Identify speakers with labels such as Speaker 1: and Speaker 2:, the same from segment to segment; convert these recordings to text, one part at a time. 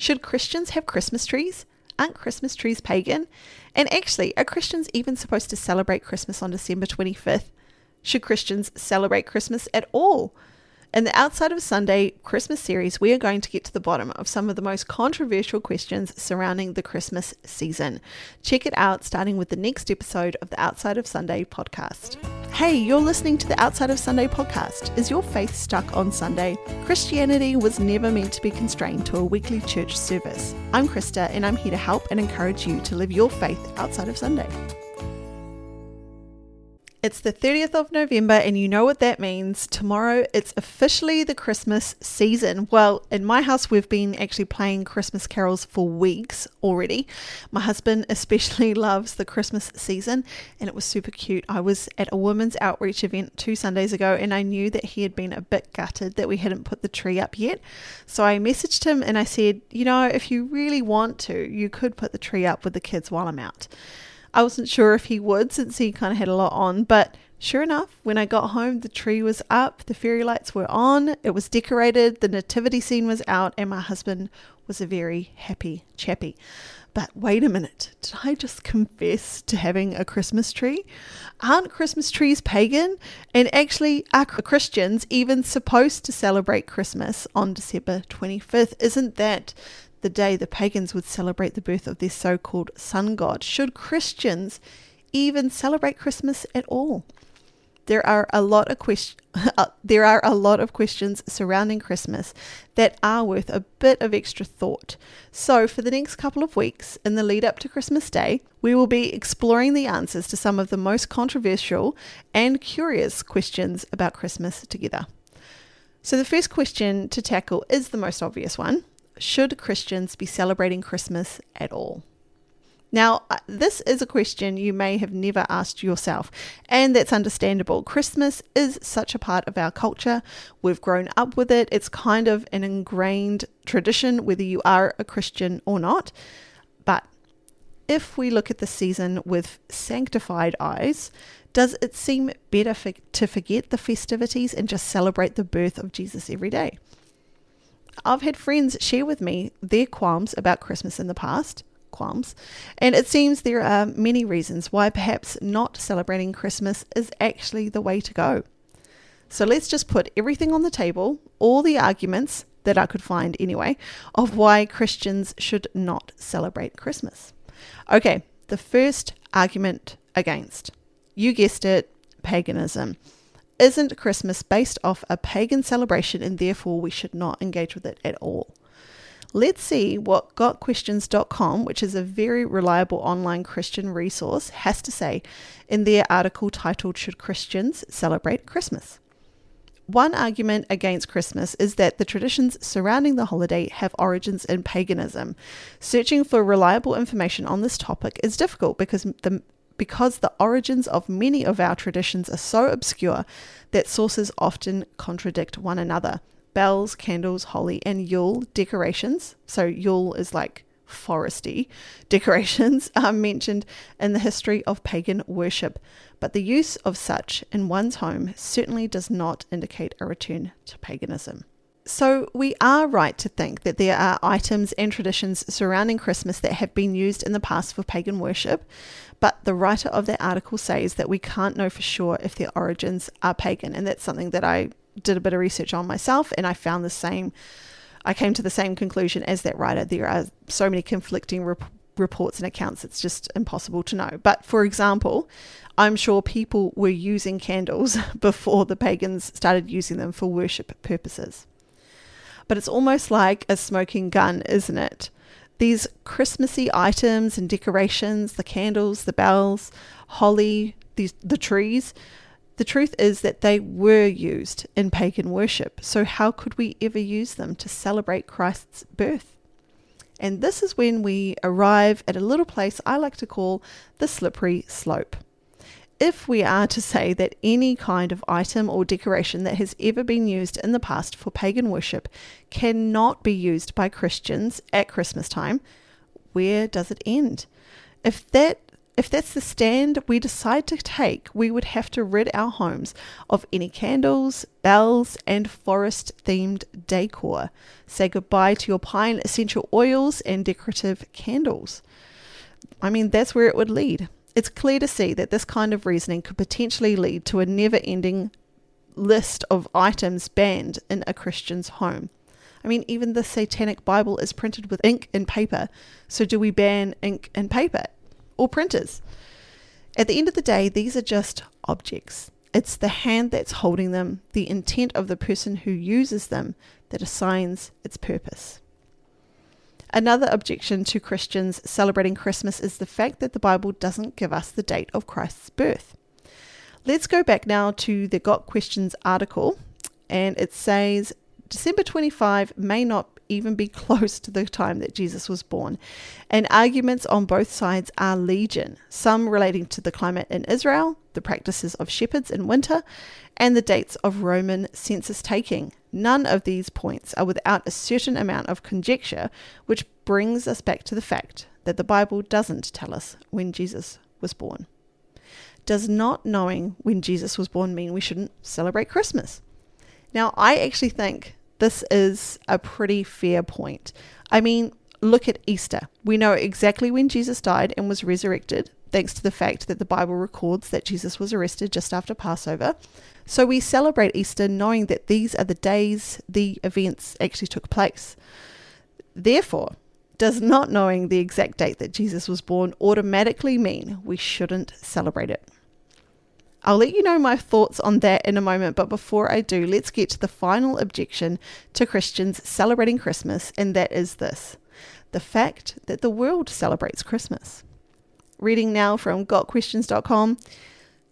Speaker 1: Should Christians have Christmas trees? Aren't Christmas trees pagan? And actually, are Christians even supposed to celebrate Christmas on December 25th? Should Christians celebrate Christmas at all? In the Outside of Sunday Christmas series, we are going to get to the bottom of some of the most controversial questions surrounding the Christmas season. Check it out starting with the next episode of the Outside of Sunday podcast. Hey, you're listening to the Outside of Sunday podcast. Is your faith stuck on Sunday? Christianity was never meant to be constrained to a weekly church service. I'm Krista, and I'm here to help and encourage you to live your faith outside of Sunday. It's the 30th of November, and you know what that means. Tomorrow, it's officially the Christmas season. Well, in my house, we've been actually playing Christmas carols for weeks already. My husband especially loves the Christmas season, and it was super cute. I was at a women's outreach event two Sundays ago, and I knew that he had been a bit gutted that we hadn't put the tree up yet. So I messaged him and I said, You know, if you really want to, you could put the tree up with the kids while I'm out. I wasn't sure if he would since he kind of had a lot on, but sure enough, when I got home, the tree was up, the fairy lights were on, it was decorated, the nativity scene was out, and my husband was a very happy chappy. But wait a minute, did I just confess to having a Christmas tree? Aren't Christmas trees pagan? And actually, are Christians even supposed to celebrate Christmas on December 25th? Isn't that the day the pagans would celebrate the birth of their so called sun god. Should Christians even celebrate Christmas at all? There are a lot of questions. Uh, there are a lot of questions surrounding Christmas that are worth a bit of extra thought. So, for the next couple of weeks in the lead up to Christmas Day, we will be exploring the answers to some of the most controversial and curious questions about Christmas together. So, the first question to tackle is the most obvious one should Christians be celebrating Christmas at all? Now, uh, this is a question you may have never asked yourself, and that's understandable. Christmas is such a part of our culture. We've grown up with it. It's kind of an ingrained tradition, whether you are a Christian or not. But if we look at the season with sanctified eyes, does it seem better for, to forget the festivities and just celebrate the birth of Jesus every day? I've had friends share with me their qualms about Christmas in the past, qualms, and it seems there are many reasons why perhaps not celebrating Christmas is actually the way to go. So let's just put everything on the table, all the arguments that I could find anyway, of why Christians should not celebrate Christmas. Okay, the first argument against. You guessed it, paganism isn't Christmas based off a pagan celebration and therefore we should not engage with it at all? Let's see what gotquestions.com, which is a very reliable online Christian resource, has to say in their article titled Should Christians Celebrate Christmas? One argument against Christmas is that the traditions surrounding the holiday have origins in paganism. Searching for reliable information on this topic is difficult because the because the origins of many of our traditions are so obscure that sources often contradict one another. Bells, candles, holly, and Yule decorations, so Yule is like foresty decorations, are mentioned in the history of pagan worship, but the use of such in one's home certainly does not indicate a return to paganism. So, we are right to think that there are items and traditions surrounding Christmas that have been used in the past for pagan worship, but the writer of that article says that we can't know for sure if their origins are pagan. And that's something that I did a bit of research on myself, and I found the same. I came to the same conclusion as that writer. There are so many conflicting rep- reports and accounts, it's just impossible to know. But for example, I'm sure people were using candles before the pagans started using them for worship purposes but it's almost like a smoking gun, isn't it? These Christmassy items and decorations, the candles, the bells, holly, these, the trees, the truth is that they were used in pagan worship. So, how could we ever use them to celebrate Christ's birth? And this is when we arrive at a little place I like to call the slippery slope if we are to say that any kind of item or decoration that has ever been used in the past for pagan worship cannot be used by Christians at Christmas time, where does it end? If that If that's the stand we decide to take, we would have to rid our homes of any candles, bells, and forest themed decor. Say goodbye to your pine essential oils and decorative candles. I mean, that's where it would lead. It's clear to see that this kind of reasoning could potentially lead to a never ending list of items banned in a Christian's home. I mean, even the Satanic Bible is printed with ink and paper. So, do we ban ink and paper or printers? At the end of the day, these are just objects. It's the hand that's holding them, the intent of the person who uses them, that assigns its purpose. Another objection to Christians celebrating Christmas is the fact that the Bible doesn't give us the date of Christ's birth. Let's go back now to the Got Questions article, and it says December 25 may not even be close to the time that Jesus was born, and arguments on both sides are legion, some relating to the climate in Israel, the practices of shepherds in winter, and the dates of Roman census taking. None of these points are without a certain amount of conjecture, which brings us back to the fact that the Bible doesn't tell us when Jesus was born. Does not knowing when Jesus was born mean we shouldn't celebrate Christmas? Now, I actually think this is a pretty fair point. I mean, look at Easter. We know exactly when Jesus died and was resurrected, thanks to the fact that the Bible records that Jesus was arrested just after Passover. So we celebrate Easter knowing that these are the days the events actually took place. Therefore, does not knowing the exact date that Jesus was born automatically mean we shouldn't celebrate it? I'll let you know my thoughts on that in a moment, but before I do, let's get to the final objection to Christians celebrating Christmas, and that is this the fact that the world celebrates Christmas. Reading now from gotquestions.com.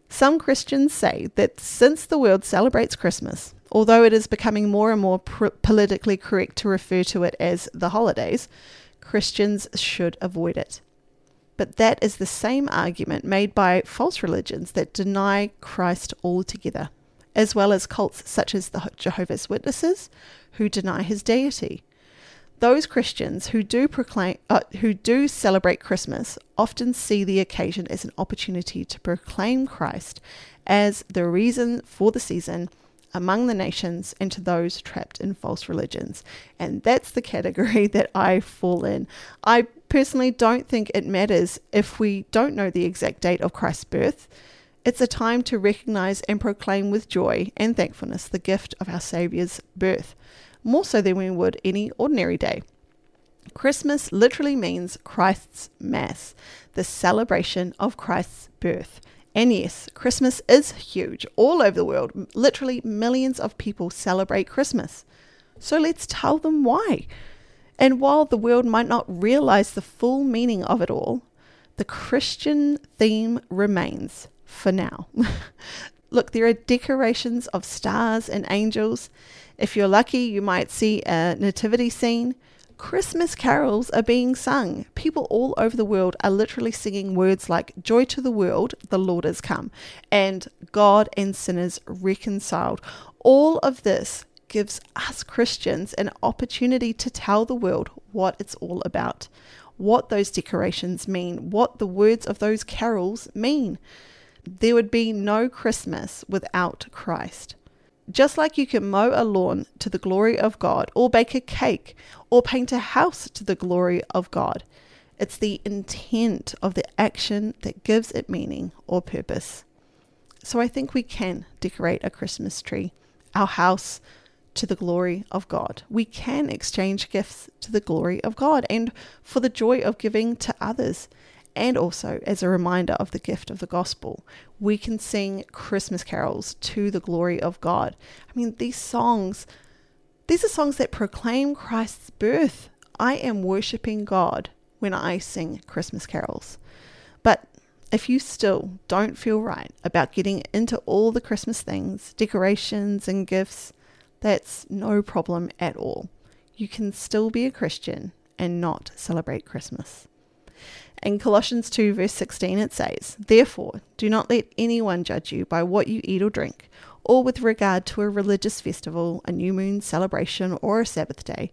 Speaker 1: Some Christians say that since the world celebrates Christmas, although it is becoming more and more pr- politically correct to refer to it as the holidays, Christians should avoid it. But that is the same argument made by false religions that deny Christ altogether, as well as cults such as the Jehovah's Witnesses, who deny his deity. Those Christians who do proclaim, uh, who do celebrate Christmas, often see the occasion as an opportunity to proclaim Christ as the reason for the season among the nations and to those trapped in false religions. And that's the category that I fall in. I personally don't think it matters if we don't know the exact date of Christ's birth. It's a time to recognize and proclaim with joy and thankfulness the gift of our Saviour's birth, more so than we would any ordinary day. Christmas literally means Christ's Mass, the celebration of Christ's birth. And yes, Christmas is huge all over the world. Literally, millions of people celebrate Christmas. So let's tell them why. And while the world might not realize the full meaning of it all, the Christian theme remains for now. Look, there are decorations of stars and angels. If you're lucky, you might see a nativity scene. Christmas carols are being sung. People all over the world are literally singing words like Joy to the world, the Lord has come, and God and sinners reconciled. All of this gives us Christians an opportunity to tell the world what it's all about, what those decorations mean, what the words of those carols mean. There would be no Christmas without Christ. Just like you can mow a lawn to the glory of God, or bake a cake, or paint a house to the glory of God, it's the intent of the action that gives it meaning or purpose. So I think we can decorate a Christmas tree, our house, to the glory of God. We can exchange gifts to the glory of God and for the joy of giving to others and also as a reminder of the gift of the gospel. We can sing Christmas carols to the glory of God. I mean, these songs, these are songs that proclaim Christ's birth. I am worshiping God when I sing Christmas carols. But if you still don't feel right about getting into all the Christmas things, decorations, and gifts, that's no problem at all. You can still be a Christian and not celebrate Christmas. In Colossians 2, verse 16, it says, Therefore, do not let anyone judge you by what you eat or drink, or with regard to a religious festival, a new moon celebration, or a Sabbath day.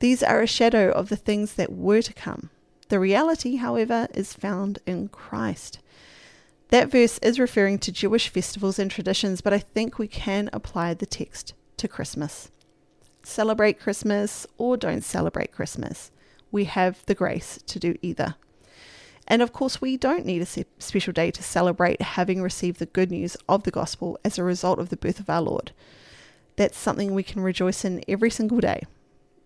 Speaker 1: These are a shadow of the things that were to come. The reality, however, is found in Christ. That verse is referring to Jewish festivals and traditions, but I think we can apply the text to Christmas. Celebrate Christmas or don't celebrate Christmas. We have the grace to do either. And of course, we don't need a special day to celebrate having received the good news of the gospel as a result of the birth of our Lord. That's something we can rejoice in every single day.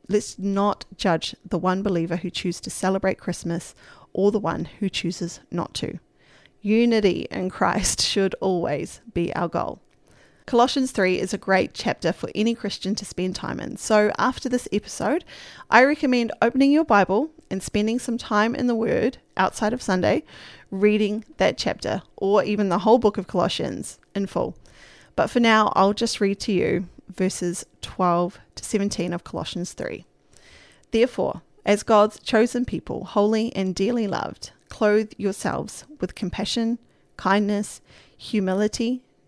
Speaker 1: Let's not judge the one believer who chooses to celebrate Christmas or the one who chooses not to. Unity in Christ should always be our goal. Colossians 3 is a great chapter for any Christian to spend time in. So, after this episode, I recommend opening your Bible and spending some time in the Word outside of Sunday, reading that chapter or even the whole book of Colossians in full. But for now, I'll just read to you verses 12 to 17 of Colossians 3. Therefore, as God's chosen people, holy and dearly loved, clothe yourselves with compassion, kindness, humility,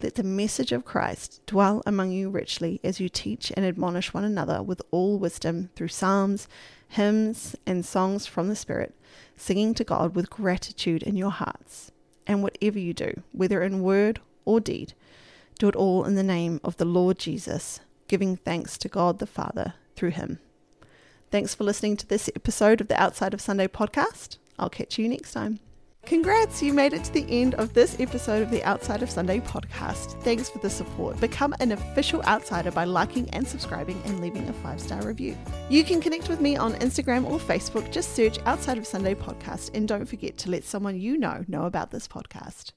Speaker 1: Let the message of Christ dwell among you richly as you teach and admonish one another with all wisdom through psalms, hymns, and songs from the Spirit, singing to God with gratitude in your hearts. And whatever you do, whether in word or deed, do it all in the name of the Lord Jesus, giving thanks to God the Father through him. Thanks for listening to this episode of the Outside of Sunday podcast. I'll catch you next time. Congrats, you made it to the end of this episode of the Outside of Sunday podcast. Thanks for the support. Become an official outsider by liking and subscribing and leaving a five star review. You can connect with me on Instagram or Facebook. Just search Outside of Sunday podcast and don't forget to let someone you know know about this podcast.